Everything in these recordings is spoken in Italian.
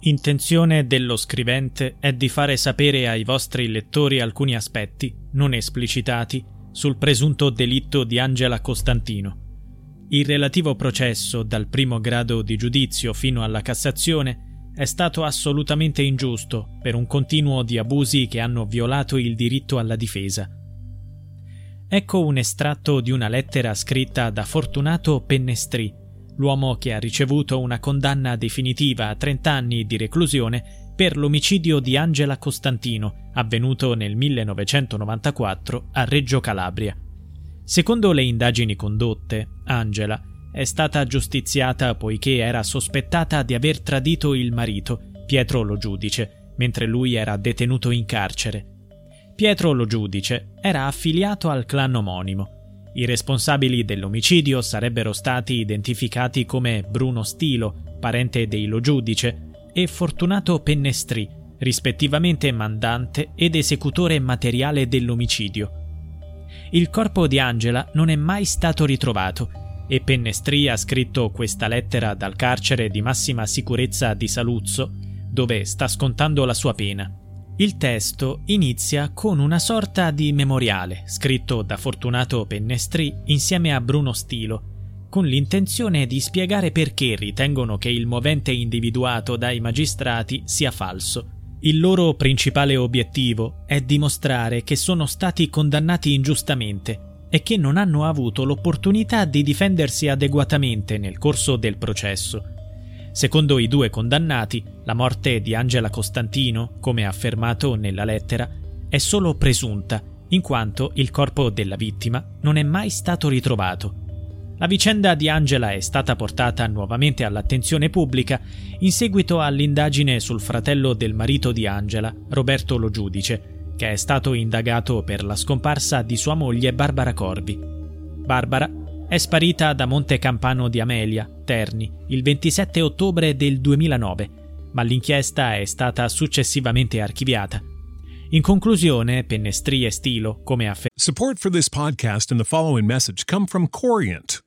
Intenzione dello scrivente è di fare sapere ai vostri lettori alcuni aspetti, non esplicitati, sul presunto delitto di Angela Costantino. Il relativo processo, dal primo grado di giudizio fino alla Cassazione, è stato assolutamente ingiusto per un continuo di abusi che hanno violato il diritto alla difesa. Ecco un estratto di una lettera scritta da Fortunato Pennestri, l'uomo che ha ricevuto una condanna definitiva a 30 anni di reclusione per l'omicidio di Angela Costantino, avvenuto nel 1994 a Reggio Calabria. Secondo le indagini condotte, Angela è stata giustiziata poiché era sospettata di aver tradito il marito, Pietro Lo Giudice, mentre lui era detenuto in carcere. Pietro Lo Giudice era affiliato al clan omonimo i responsabili dell'omicidio sarebbero stati identificati come Bruno Stilo, parente dei Lo Giudice, e Fortunato Pennestri, rispettivamente mandante ed esecutore materiale dell'omicidio. Il corpo di Angela non è mai stato ritrovato e Pennestri ha scritto questa lettera dal carcere di massima sicurezza di Saluzzo, dove sta scontando la sua pena. Il testo inizia con una sorta di memoriale scritto da Fortunato Pennestri insieme a Bruno Stilo, con l'intenzione di spiegare perché ritengono che il movente individuato dai magistrati sia falso. Il loro principale obiettivo è dimostrare che sono stati condannati ingiustamente e che non hanno avuto l'opportunità di difendersi adeguatamente nel corso del processo Secondo i due condannati, la morte di Angela Costantino, come affermato nella lettera, è solo presunta, in quanto il corpo della vittima non è mai stato ritrovato. La vicenda di Angela è stata portata nuovamente all'attenzione pubblica in seguito all'indagine sul fratello del marito di Angela, Roberto Lo Giudice, che è stato indagato per la scomparsa di sua moglie Barbara Corbi. Barbara è sparita da Monte Campano di Amelia, Terni, il 27 ottobre del 2009, ma l'inchiesta è stata successivamente archiviata. In conclusione, Pennestri e Stilo, come afferma. Support for this podcast and the following message come from Corient.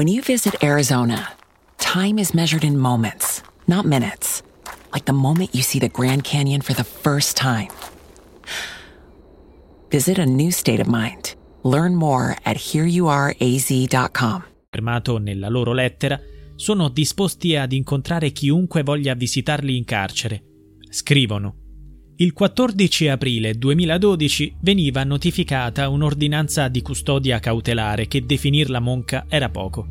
When you visit Arizona, time is measured in moments, not minutes. Like the moment you see the Grand Canyon for the first time. Visit a new state of mind. Learn more at hereyouareaz.com. Affermato nella loro lettera, sono disposti ad incontrare chiunque voglia visitarli in carcere. Scrivono. Il 14 aprile 2012 veniva notificata un'ordinanza di custodia cautelare che definirla monca era poco.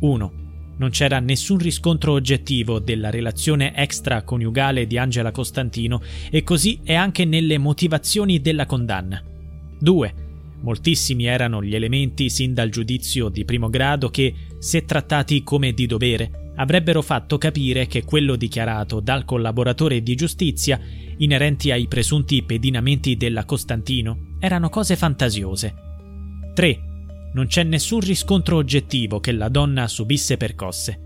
1. Non c'era nessun riscontro oggettivo della relazione extraconiugale di Angela Costantino e così è anche nelle motivazioni della condanna. 2. Moltissimi erano gli elementi sin dal giudizio di primo grado che, se trattati come di dovere, avrebbero fatto capire che quello dichiarato dal collaboratore di giustizia, inerenti ai presunti pedinamenti della Costantino, erano cose fantasiose. 3. Non c'è nessun riscontro oggettivo che la donna subisse percosse.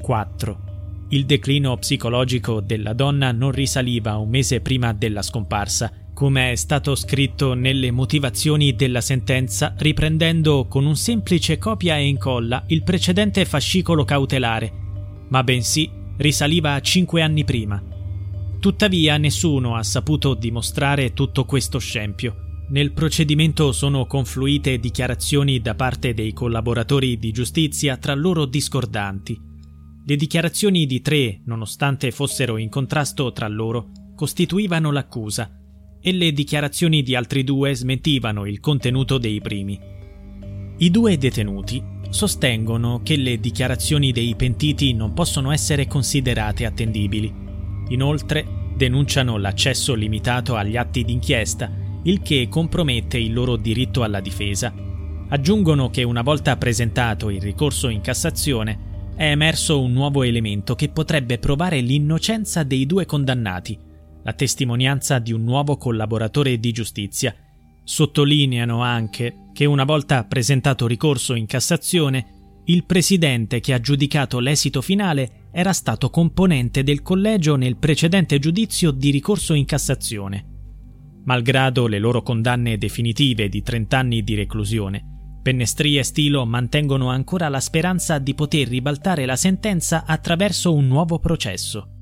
4. Il declino psicologico della donna non risaliva un mese prima della scomparsa, come è stato scritto nelle motivazioni della sentenza, riprendendo con un semplice copia e incolla il precedente fascicolo cautelare, ma bensì risaliva a cinque anni prima. Tuttavia nessuno ha saputo dimostrare tutto questo scempio. Nel procedimento sono confluite dichiarazioni da parte dei collaboratori di giustizia tra loro discordanti. Le dichiarazioni di tre, nonostante fossero in contrasto tra loro, costituivano l'accusa, e le dichiarazioni di altri due smentivano il contenuto dei primi. I due detenuti sostengono che le dichiarazioni dei pentiti non possono essere considerate attendibili. Inoltre denunciano l'accesso limitato agli atti d'inchiesta, il che compromette il loro diritto alla difesa. Aggiungono che una volta presentato il ricorso in Cassazione è emerso un nuovo elemento che potrebbe provare l'innocenza dei due condannati, la testimonianza di un nuovo collaboratore di giustizia. Sottolineano anche che una volta presentato ricorso in Cassazione, il presidente che ha giudicato l'esito finale era stato componente del collegio nel precedente giudizio di ricorso in Cassazione. Malgrado le loro condanne definitive di 30 anni di reclusione, Pennestri e Stilo mantengono ancora la speranza di poter ribaltare la sentenza attraverso un nuovo processo.